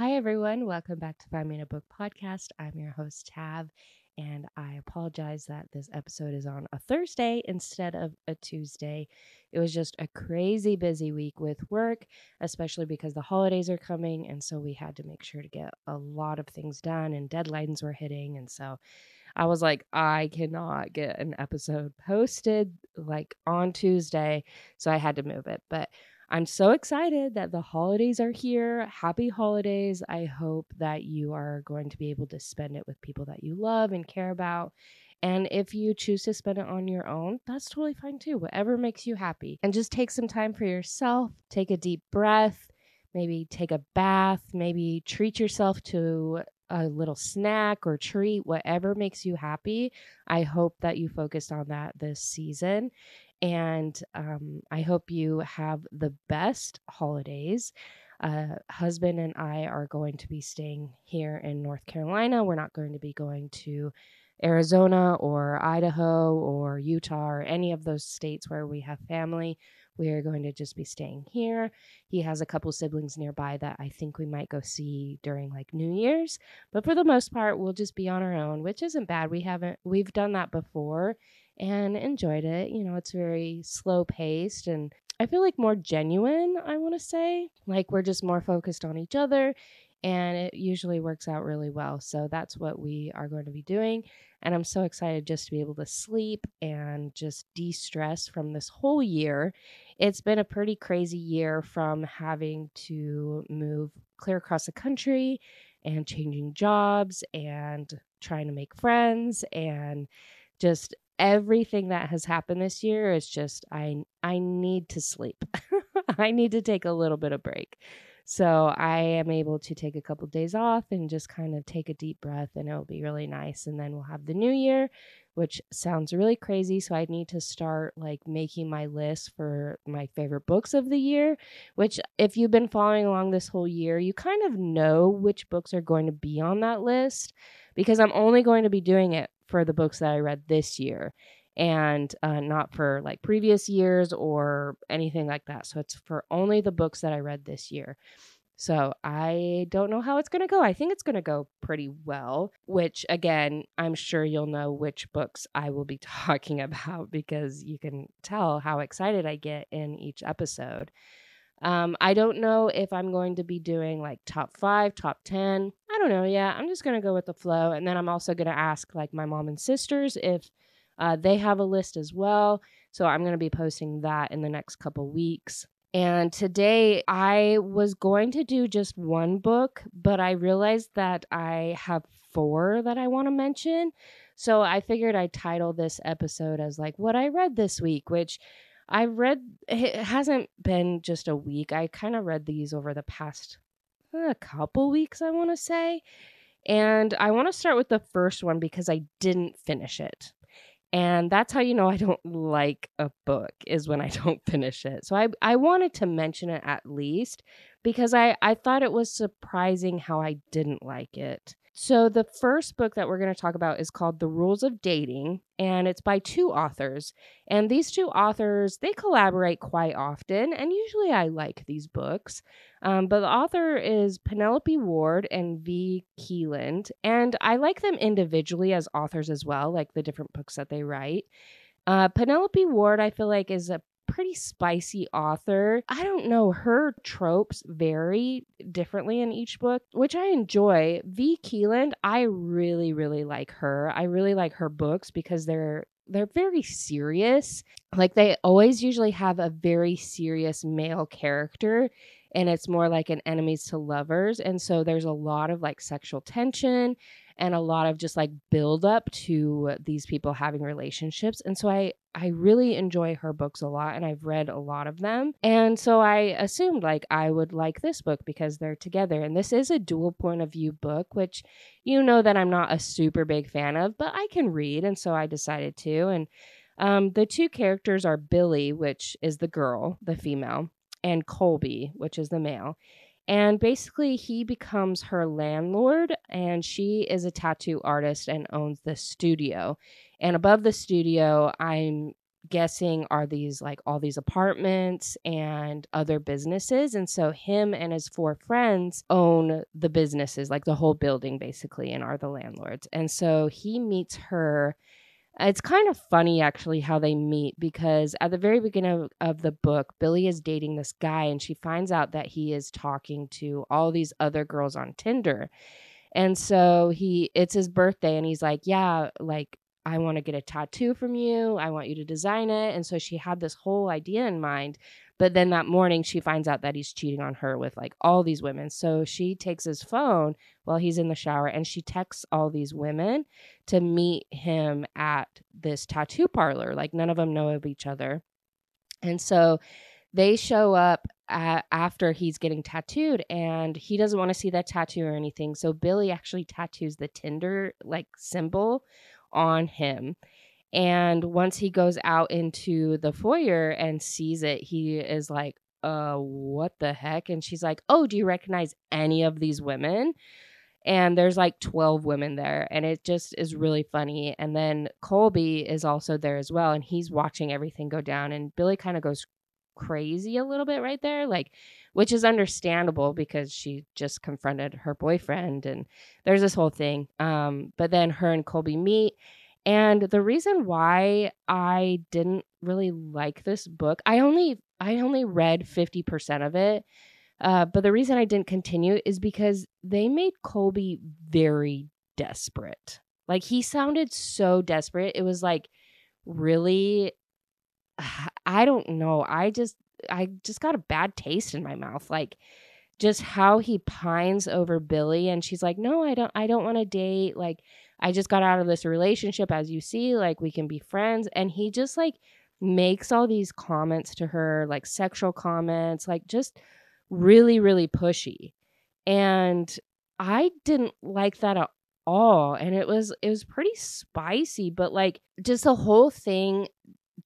Hi, everyone. Welcome back to Find Me in a Book podcast. I'm your host, Tav, and I apologize that this episode is on a Thursday instead of a Tuesday. It was just a crazy busy week with work, especially because the holidays are coming. And so we had to make sure to get a lot of things done, and deadlines were hitting. And so I was like, I cannot get an episode posted like on Tuesday. So I had to move it. But I'm so excited that the holidays are here. Happy holidays. I hope that you are going to be able to spend it with people that you love and care about. And if you choose to spend it on your own, that's totally fine too. Whatever makes you happy. And just take some time for yourself. Take a deep breath. Maybe take a bath. Maybe treat yourself to a little snack or treat, whatever makes you happy. I hope that you focused on that this season and um, I hope you have the best holidays. Uh, husband and I are going to be staying here in North Carolina. We're not going to be going to Arizona or Idaho or Utah or any of those states where we have family. We are going to just be staying here. He has a couple siblings nearby that I think we might go see during like New Year's, but for the most part, we'll just be on our own, which isn't bad. We haven't we've done that before and enjoyed it. You know, it's very slow paced and I feel like more genuine, I want to say. Like we're just more focused on each other and it usually works out really well. So that's what we are going to be doing. And I'm so excited just to be able to sleep and just de stress from this whole year. It's been a pretty crazy year from having to move clear across the country and changing jobs and trying to make friends and just everything that has happened this year is just I I need to sleep. I need to take a little bit of break. So I am able to take a couple of days off and just kind of take a deep breath and it'll be really nice and then we'll have the new year which sounds really crazy so I need to start like making my list for my favorite books of the year which if you've been following along this whole year you kind of know which books are going to be on that list because I'm only going to be doing it for the books that I read this year and uh, not for like previous years or anything like that. So it's for only the books that I read this year. So I don't know how it's going to go. I think it's going to go pretty well, which again, I'm sure you'll know which books I will be talking about because you can tell how excited I get in each episode. Um, I don't know if I'm going to be doing like top five, top 10. I don't know yet. I'm just going to go with the flow. And then I'm also going to ask like my mom and sisters if uh, they have a list as well. So I'm going to be posting that in the next couple weeks. And today I was going to do just one book, but I realized that I have four that I want to mention. So I figured I'd title this episode as like what I read this week, which I read it hasn't been just a week. I kind of read these over the past a uh, couple weeks, I want to say. And I want to start with the first one because I didn't finish it. And that's how you know I don't like a book is when I don't finish it. So I I wanted to mention it at least because I I thought it was surprising how I didn't like it. So, the first book that we're going to talk about is called The Rules of Dating, and it's by two authors. And these two authors, they collaborate quite often, and usually I like these books. Um, but the author is Penelope Ward and Vi Keeland, and I like them individually as authors as well, like the different books that they write. Uh, Penelope Ward, I feel like, is a pretty spicy author. I don't know, her tropes vary differently in each book, which I enjoy. Vi Keeland, I really, really like her. I really like her books because they're they're very serious. Like they always usually have a very serious male character and it's more like an enemies to lovers and so there's a lot of like sexual tension and a lot of just like build up to these people having relationships. And so I I really enjoy her books a lot and I've read a lot of them. And so I assumed like I would like this book because they're together. And this is a dual point of view book, which you know that I'm not a super big fan of, but I can read and so I decided to and um, the two characters are Billie, which is the girl, the female, and Colby, which is the male. And basically, he becomes her landlord, and she is a tattoo artist and owns the studio. And above the studio, I'm guessing are these like all these apartments and other businesses. And so him and his four friends own the businesses, like the whole building basically, and are the landlords. And so he meets her. It's kind of funny actually how they meet because at the very beginning of, of the book, Billie is dating this guy and she finds out that he is talking to all these other girls on Tinder. And so he it's his birthday and he's like, "Yeah, like I want to get a tattoo from you. I want you to design it." And so she had this whole idea in mind. But then that morning she finds out that he's cheating on her with like all these women. So she takes his phone while he's in the shower and she texts all these women to meet him at this tattoo parlor. Like none of them know of each other. And so they show up at, after he's getting tattooed and he doesn't want to see that tattoo or anything. So Billie actually tattoos the Tinder like symbol on him. And once he goes out into the foyer and sees it, he is like, uh, what the heck? And she's like, oh, do you recognize any of these women? And there's like 12 women there. And it just is really funny. And then Colby is also there as well. And he's watching everything go down. And Billie kind of goes crazy a little bit right there like which is understandable because she just confronted her boyfriend and there's this whole thing um but then her and Colby meet and the reason why I didn't really like this book I only I only read 50% of it uh, but the reason I didn't continue is because they made Colby very desperate. Like he sounded so desperate. It was like really I don't know. I just I just got a bad taste in my mouth. Like just how he pines over Billie and she's like, "No, I don't I don't want to date. Like I just got out of this relationship as you see, like we can be friends." And he just like makes all these comments to her, like sexual comments, like just really really pushy. And I didn't like that at all and it was it was pretty spicy but like just the whole thing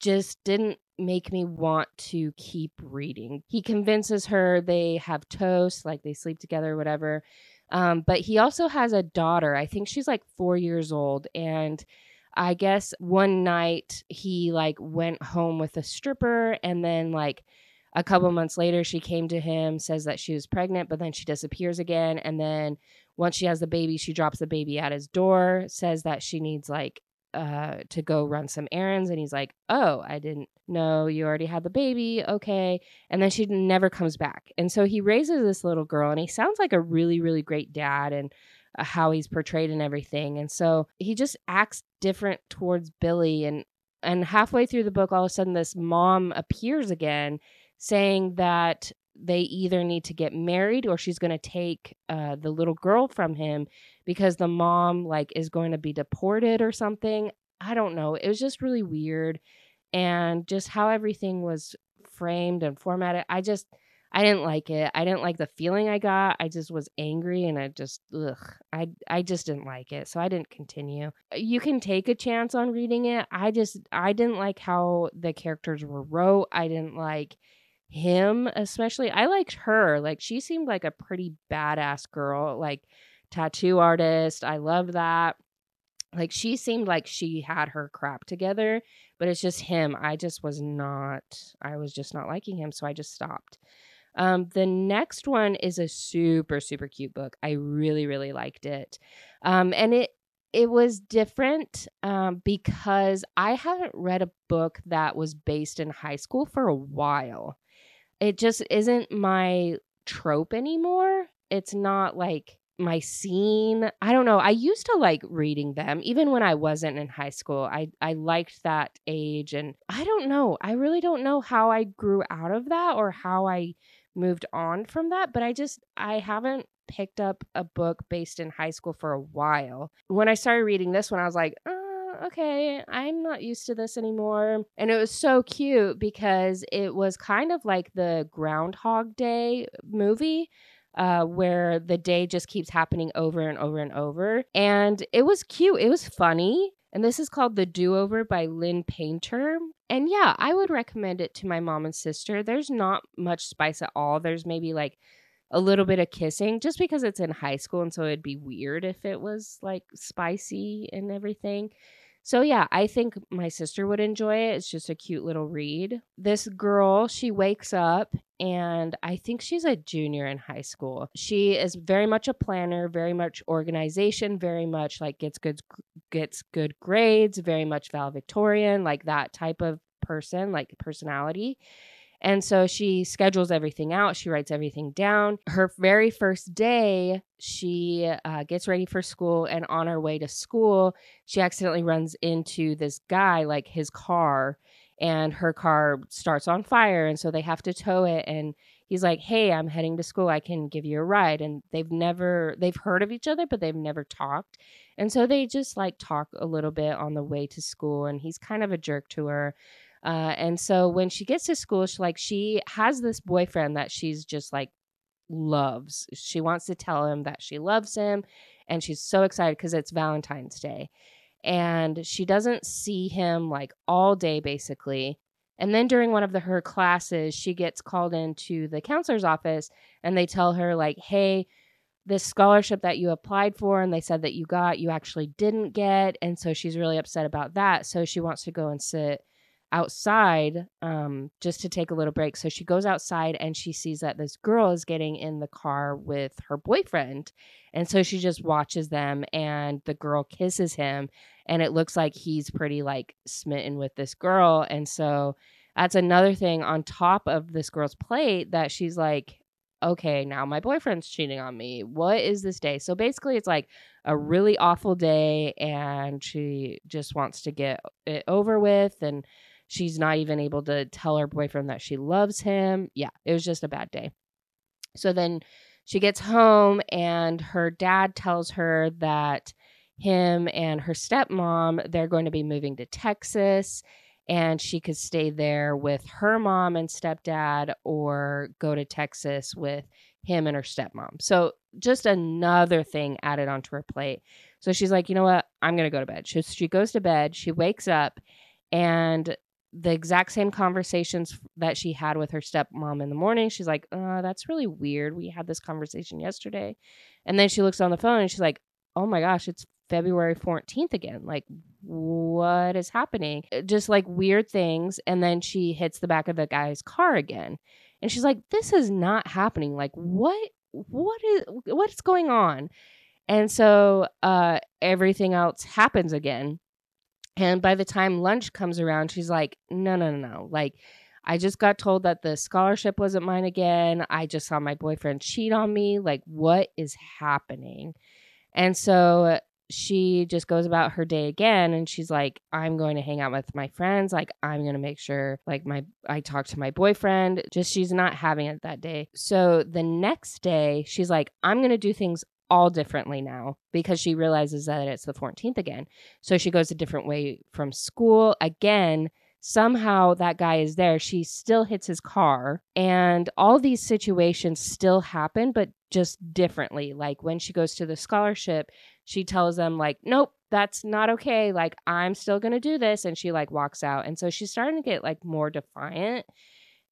just didn't make me want to keep reading. He convinces her they have toast, like they sleep together whatever. Um, but he also has a daughter. I think she's like four years old. And I guess one night he like went home with a stripper and then like a couple months later she came to him says that she was pregnant but then she disappears again and then once she has the baby she drops the baby at his door says that she needs like uh, to go run some errands. And he's like, Oh, I didn't know you already had the baby. Okay. And then she never comes back. And so he raises this little girl, and he sounds like a really, really great dad and uh, how he's portrayed and everything. And so he just acts different towards Billie. And, and halfway through the book, all of a sudden, this mom appears again saying that they either need to get married or she's going to take uh, the little girl from him because the mom like is going to be deported or something. I don't know. It was just really weird and just how everything was framed and formatted. I just I didn't like it. I didn't like the feeling I got. I just was angry and I just ugh. I I just didn't like it. So I didn't continue. You can take a chance on reading it. I just I didn't like how the characters were wrote. I didn't like him especially. I liked her. Like she seemed like a pretty badass girl. Like tattoo artist. I love that. Like she seemed like she had her crap together, but it's just him. I just was not, I was just not liking him. So I just stopped. Um, the next one is a super, super cute book. I really, really liked it. Um, and it, it was different um, because I haven't read a book that was based in high school for a while. It just isn't my trope anymore. It's not like my scene. I don't know. I used to like reading them even when I wasn't in high school. I I liked that age and I don't know. I really don't know how I grew out of that or how I moved on from that, but I just I haven't picked up a book based in high school for a while. When I started reading this one, I was like, uh, okay, I'm not used to this anymore. And it was so cute because it was kind of like the Groundhog Day movie uh, where the day just keeps happening over and over and over. And it was cute. It was funny. And this is called The Do Over by Lynn Painter. And yeah, I would recommend it to my mom and sister. There's not much spice at all. There's maybe like a little bit of kissing just because it's in high school. And so it'd be weird if it was like spicy and everything. So, yeah, I think my sister would enjoy it. It's just a cute little read. This girl, she wakes up and I think she's a junior in high school. She is very much a planner, very much organization, very much like gets good gets good grades, very much valedictorian, like that type of person, like personality. And so she schedules everything out. She writes everything down. Her very first day, she uh, gets ready for school. And on her way to school, she accidentally runs into this guy, like his car, and her car starts on fire. And so they have to tow it. And he's like, Hey, I'm heading to school. I can give you a ride. And they've never, they've heard of each other, but they've never talked. And so they just like talk a little bit on the way to school. And he's kind of a jerk to her. Uh, and so when she gets to school, she like she has this boyfriend that she's just like loves. She wants to tell him that she loves him, and she's so excited because it's Valentine's Day. And she doesn't see him like all day basically. And then during one of the, her classes, she gets called into the counselor's office and they tell her, like, hey, this scholarship that you applied for and they said that you got, you actually didn't get. And so she's really upset about that. So she wants to go and sit outside um, just to take a little break. So she goes outside and she sees that this girl is getting in the car with her boyfriend. And so she just watches them and the girl kisses him. And it looks like he's pretty like smitten with this girl. And so that's another thing on top of this girl's plate that she's like, okay, now my boyfriend's cheating on me. What is this day? So basically, it's like a really awful day, and she just wants to get it over with. And She's not even able to tell her boyfriend that she loves him. Yeah, it was just a bad day. So then she gets home and her dad tells her that him and her stepmom they're going to be moving to Texas and she could stay there with her mom and stepdad or go to Texas with him and her stepmom. So just another thing added onto her plate. So she's like, you know what? I'm going to go to bed. She, she goes to bed. She wakes up and the exact same conversations that she had with her stepmom in the morning. She's like, uh, that's really weird. We had this conversation yesterday. And then she looks on the phone and she's like, oh my gosh, it's February 14th again. Like, what is happening? Uh, just like weird things. And then she hits the back of the guy's car again. And she's like, this is not happening. Like, what? What is what's going on? And so uh everything else happens again and by the time lunch comes around, she's like, no, no, no, no. Like, I just got told that the scholarship wasn't mine again. I just saw my boyfriend cheat on me. Like, what is happening? And so she just goes about her day again and she's like i'm going to hang out with my friends like i'm going to make sure like my i talk to my boyfriend just she's not having it that day so the next day she's like i'm going to do things all differently now because she realizes that it's the 14th again. So she goes a different way from school. Again, somehow that guy is there. She still hits his car, and all these situations still happen, but just differently. Like when she goes to the scholarship, she tells them, like, nope, that's not okay. Like, I'm still going to do this. And she like walks out. And so she's starting to get like more defiant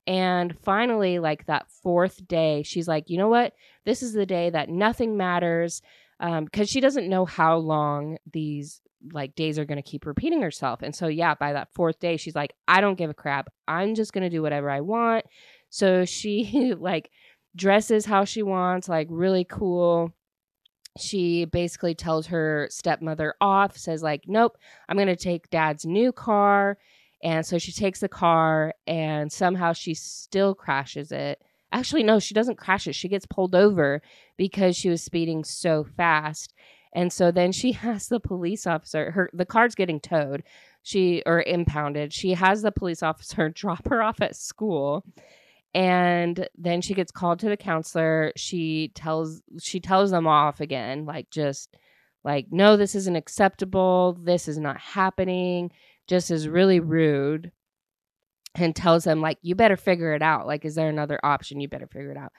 and finally, like that fourth day, she's like, you know what? This is the day that nothing matters. Um, because she doesn't know how long these like days are going to keep repeating herself. And so, yeah, by that fourth day, she's like, I don't give a crap. I'm just going to do whatever I want. So she like dresses how she wants, like really cool. She basically tells her stepmother off, says, like, nope, I'm going to take dad's new car and so she takes the car and somehow she still crashes it. Actually, no, she doesn't crash it. She gets pulled over because she was speeding so fast. And so then she has the police officer, her the car's getting towed. She or impounded. She has the police officer drop her off at school. And then she gets called to the counselor. She tells she tells them off again, like just like, no, this isn't acceptable. This is not happening just is really rude and tells them like you better figure it out. Like is there another option? You better figure it out.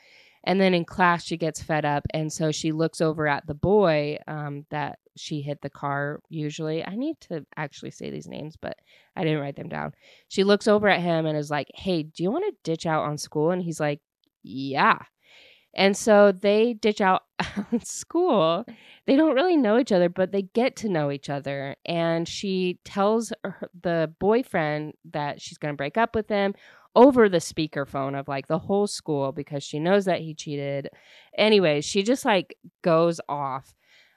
And then in class she gets fed up and so she looks over at the boy um, that she hit the car usually. I need to actually say these names but i didn't write them down. She looks over at him and is like hey do you want to ditch out on school? And he's like yeah And so they ditch out school. They don't really know each other, but they get to know each other. And she tells her, the boyfriend that she's going to break up with him over the speakerphone of like the whole school because she knows that he cheated. Anyways, she just like goes off.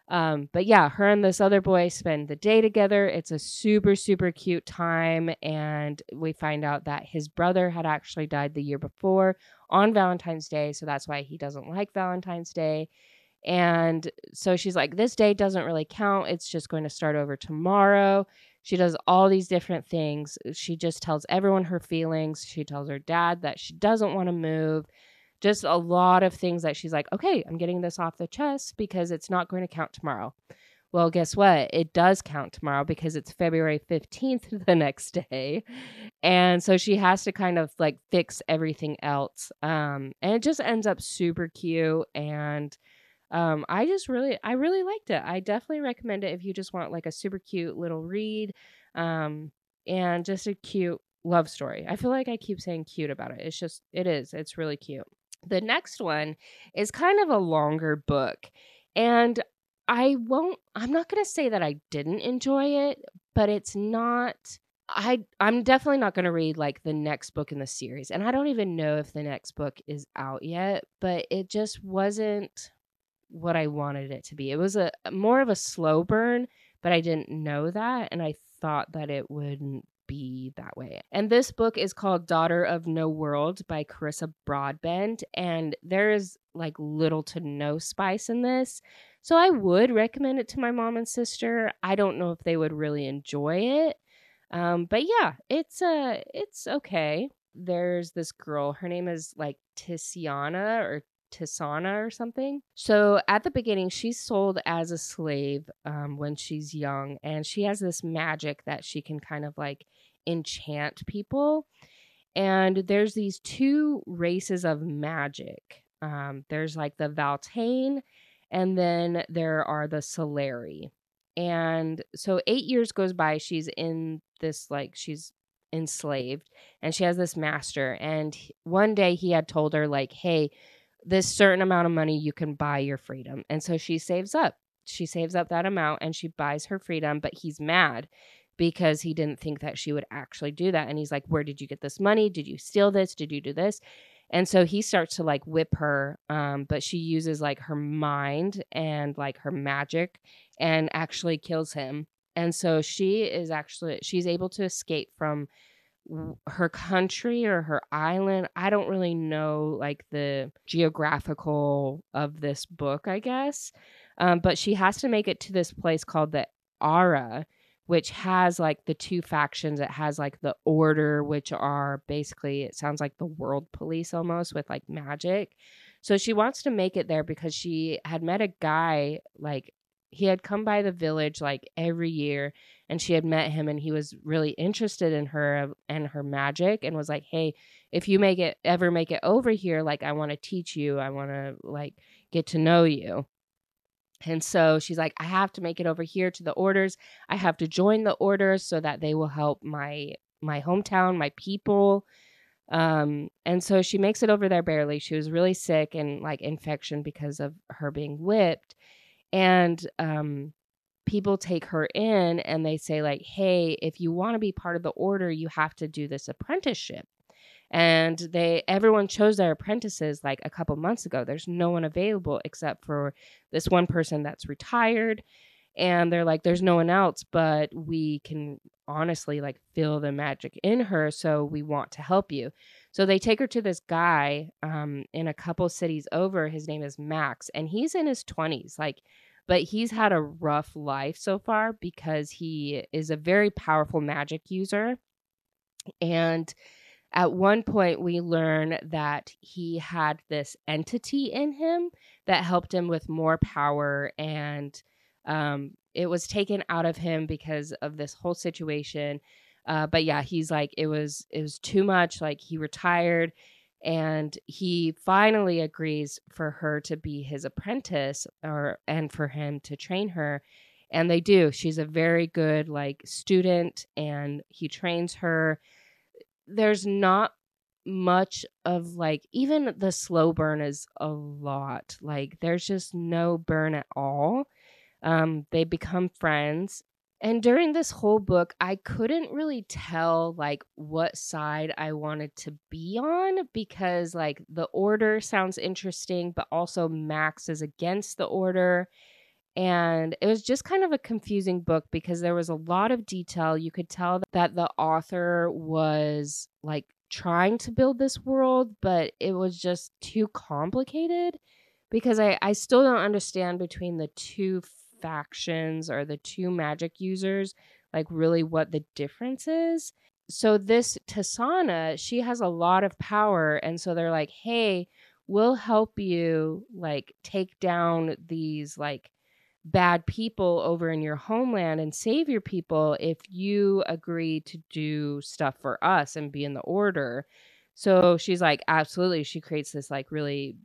Um, but yeah, her and this other boy spend the day together. It's a super, super cute time. And we find out that his brother had actually died the year before on Valentine's Day. So that's why he doesn't like Valentine's Day. And so she's like, This day doesn't really count. It's just going to start over tomorrow. She does all these different things. She just tells everyone her feelings. She tells her dad that she doesn't want to move. Just a lot of things that she's like, okay, I'm getting this off the chest because it's not going to count tomorrow. Well, guess what? It does count tomorrow because it's February 15th the next day. And so she has to kind of like fix everything else. Um, and it just ends up super cute. And um, I just really, I really liked it. I definitely recommend it if you just want like a super cute little read, um, and just a cute love story. I feel like I keep saying cute about it. It's just, it is. It's really cute. The next one is kind of a longer book, and I won't. I'm not going to say that I didn't enjoy it, but it's not. I I'm definitely not going to read like the next book in the series, and I don't even know if the next book is out yet. But it just wasn't what I wanted it to be. It was a more of a slow burn, but I didn't know that and I thought that it wouldn't be that way. And this book is called Daughter of No World by Carissa Broadbent and there is like little to no spice in this. So I would recommend it to my mom and sister. I don't know if they would really enjoy it. Um, but yeah, it's uh it's okay. There's this girl, her name is like Tiziana or Tisana or something. So at the beginning, she's sold as a slave um, when she's young, and she has this magic that she can kind of like enchant people. And there's these two races of magic. Um, there's like the Valtain, and then there are the Solari. And so eight years goes by. She's in this like she's enslaved, and she has this master. And one day he had told her like, "Hey." This certain amount of money you can buy your freedom. And so she saves up. She saves up that amount and she buys her freedom, but he's mad because he didn't think that she would actually do that. And he's like, Where did you get this money? Did you steal this? Did you do this? And so he starts to like whip her, um, but she uses like her mind and like her magic and actually kills him. And so she is actually, she's able to escape from her country or her island. I don't really know like the geographical of this book, I guess. Um, but she has to make it to this place called the Ara, which has like the two factions. It has like the Order, which are basically, it sounds like the world police almost with like magic. So she wants to make it there because she had met a guy like he had come by the village like every year and she had met him and he was really interested in her and her magic and was like hey if you make it ever make it over here like i want to teach you i want to like get to know you. And so she's like i have to make it over here to the orders. I have to join the orders so that they will help my my hometown my people. Um and so she makes it over there barely. She was really sick and like infection because of her being whipped and um people take her in and they say like hey if you want to be part of the order you have to do this apprenticeship. And they everyone chose their apprentices like a couple months ago. There's no one available except for this one person that's retired and they're like there's no one else but we can honestly like feel the magic in her so we want to help you so they take her to this guy um, in a couple cities over his name is max and he's in his 20s like but he's had a rough life so far because he is a very powerful magic user. And at one point, we learn that he had this entity in him that helped him with more power, and um, it was taken out of him because of this whole situation. Uh, but yeah, he's like, it was it was too much. Like he retired and he finally agrees for her to be his apprentice or and for him to train her and they do she's a very good like student and he trains her there's not much of like even the slow burn is a lot. Like there's just no burn at all. Um, they become friends. And during this whole book, I couldn't really tell like what side I wanted to be on because like the order sounds interesting, but also Max is against the order. And it was just kind of a confusing book because there was a lot of detail. You could tell that the author was like trying to build this world, but it was just too complicated because I, I still don't understand between the two factions or the two magic users, like really what the difference is. So this Tasana, she has a lot of power. And so they're like, hey, we'll help you like take down these like bad people over in your homeland and save your people if you agree to do stuff for us and be in the order. So she's like, absolutely. She creates this like really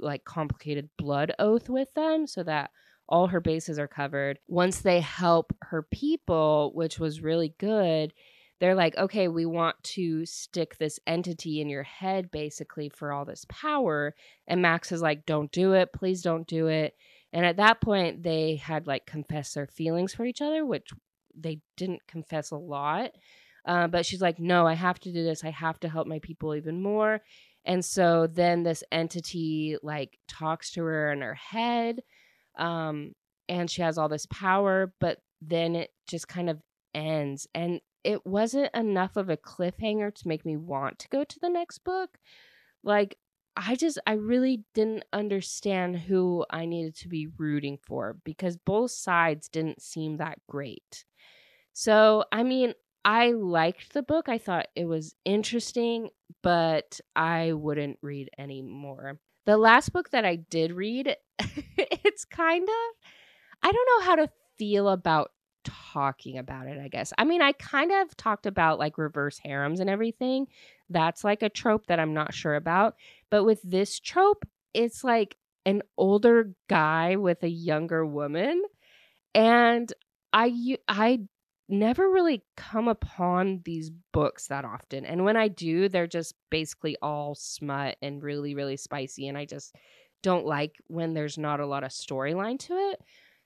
like complicated blood oath with them so that all her bases are covered. Once they help her people, which was really good, they're like, okay, we want to stick this entity in your head basically for all this power. And Max is like, don't do it. Please don't do it. And at that point, they had like confessed their feelings for each other, which they didn't confess a lot. Uh, but she's like, no, I have to do this. I have to help my people even more. And so then this entity like talks to her in her head. Um, and she has all this power, but then it just kind of ends. And it wasn't enough of a cliffhanger to make me want to go to the next book. Like, I just, I really didn't understand who I needed to be rooting for because both sides didn't seem that great. So, I mean, I liked the book. I thought it was interesting, but I wouldn't read any more. The last book that I did read, it's kind of, I don't know how to feel about talking about it, I guess. I mean, I kind of talked about like reverse harems and everything. That's like a trope that I'm not sure about. But with this trope, it's like an older guy with a younger woman. And I I never really come upon these books that often. And when I do, they're just basically all smut and really really spicy and I just don't like when there's not a lot of storyline to it.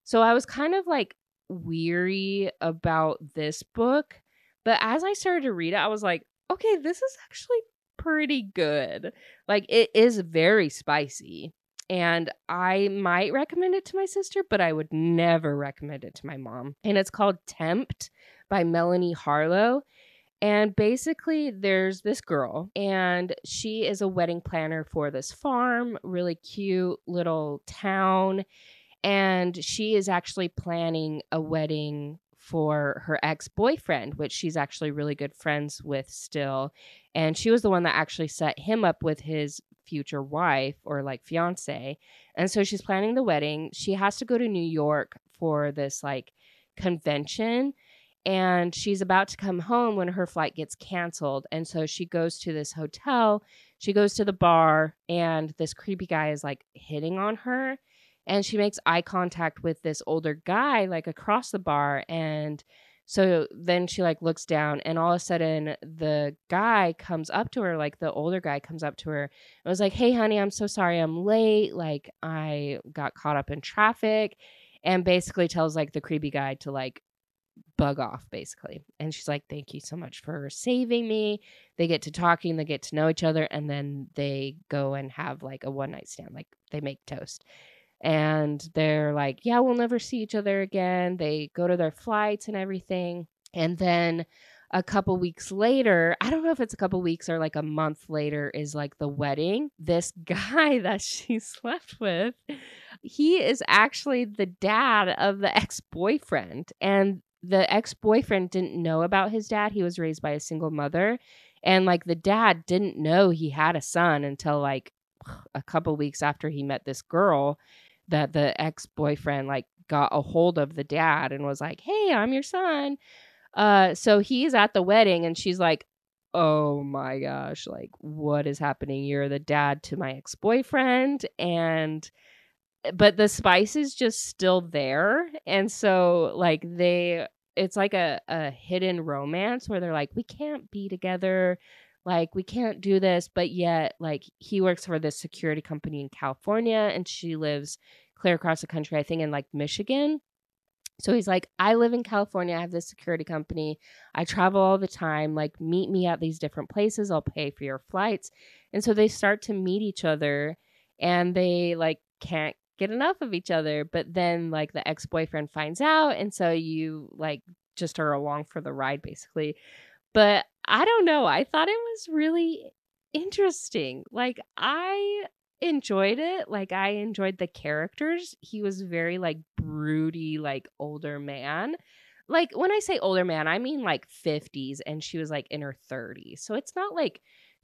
So I was kind of like weary about this book. But as I started to read it, I was like, okay, this is actually pretty good. Like, it is very spicy. And I might recommend it to my sister, but I would never recommend it to my mom. And it's called Tempt by Melanie Harlow. And basically, there's this girl, and she is a wedding planner for this farm, really cute little town and she is actually planning a wedding for her ex boyfriend, which she's actually really good friends with still. And she was the one that actually set him up with his future wife or like fiance. And so she's planning the wedding. She has to go to New York for this like convention. And she's about to come home when her flight gets canceled. And so she goes to this hotel. She goes to the bar, and this creepy guy is like hitting on her and she makes eye contact with this older guy like across the bar and so then she like looks down and all of a sudden the guy comes up to her like the older guy comes up to her and was like hey honey i'm so sorry i'm late. Like i got caught up in traffic and basically tells like the creepy guy to like bug off basically. And she's like thank you so much for saving me. They get to talking they get to know each other and then they go and have like a one night stand like they make toast and they're like, yeah, we'll never see each other again. They go to their flights and everything. And then a couple weeks later, I don't know if it's a couple weeks or like a month later, is like the wedding. This guy that she slept with, he is actually the dad of the ex boyfriend. And the ex boyfriend didn't know about his dad. He was raised by a single mother. And like the dad didn't know he had a son until like a couple weeks after he met this girl that the ex-boyfriend like got a hold of the dad and was like, "Hey, I'm your son." Uh so he's at the wedding and she's like, "Oh my gosh, like what is happening? You're the dad to my ex-boyfriend." And but the spice is just still there. And so like they it's like a, a hidden romance where they're like, we can't be together like we can't do this but yet like he works for this security company in california and she lives clear across the country i think in like michigan. So he's like i live in california i have this security company i travel all the time like meet me at these different places i'll pay for your flights. And so they start to meet each other and they like can't get enough of each other but then like the ex-boyfriend finds out and so you like just are along for the ride basically but I don't know. I thought it was really interesting. Like I enjoyed it. Like I enjoyed the characters. He was very like broody, like older man. Like when I say older man, I mean like 50s and she was like in her 30s. So it's not like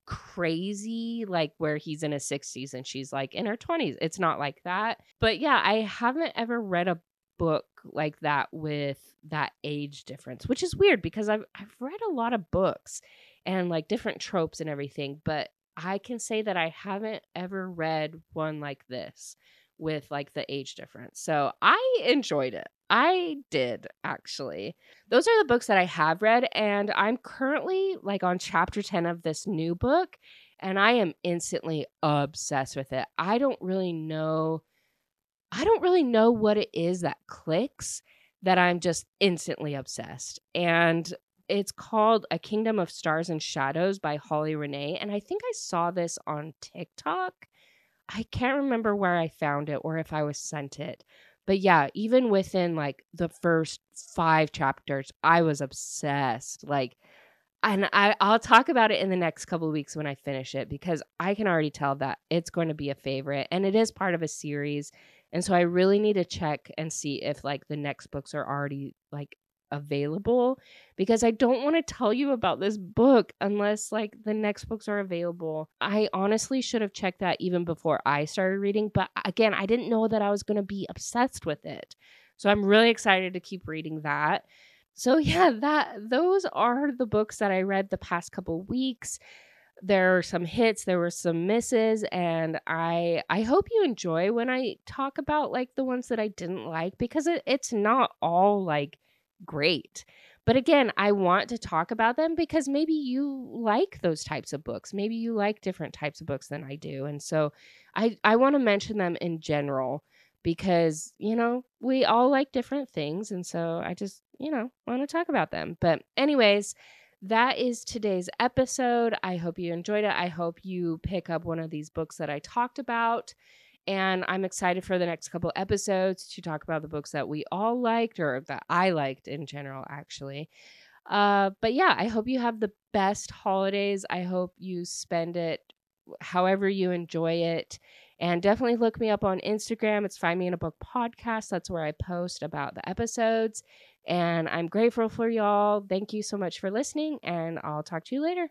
crazy like where he's in his 60s and she's like in her 20s. It's not like that. But yeah, I haven't ever read a book like that with that age difference, which is weird because I've I've read a lot of books and like different tropes and everything, but I can say that I haven't ever read one like this with like the age difference. So I enjoyed it. I did actually. Those are the books that I have read and I'm currently like on chapter 10 of this new book and I am instantly obsessed with it. I don't really know I don't really know what it is that clicks that I'm just instantly obsessed. And it's called A Kingdom of Stars and Shadows by Holly Renee. And I think I saw this on TikTok. I can't remember where I found it or if I was sent it. But yeah, even within like the first five chapters, I was obsessed. Like, and I, I'll talk about it in the next couple weeks when I finish it because I can already tell that it's going to be a favorite and it is part of a series. And so I really need to check and see if like the next books are already like available because I don't want to tell you about this book unless like the next books are available. I honestly should have checked that even before I started reading, but again, I didn't know that I was going to be obsessed with it. So I'm really excited to keep reading that. So yeah, that those are the books that I read the past couple weeks there are some hits there were some misses and i i hope you enjoy when i talk about like the ones that i didn't like because it, it's not all like great. But again i want to talk about them because maybe you like those types of books. Maybe you like different types of books than i do and so i i want to mention them in general because you know we all like different things and so i just you know want to talk about them. But anyways that is today's episode. I hope you enjoyed it. I hope you pick up one of these books that I talked about. And I'm excited for the next couple episodes to talk about the books that we all liked or that I liked in general, actually. Uh, but yeah, I hope you have the best holidays. I hope you spend it however you enjoy it. And definitely look me up on Instagram. It's Find Me in a Book podcast. That's where I post about the episodes. And I'm grateful for y'all. Thank you so much for listening, and I'll talk to you later.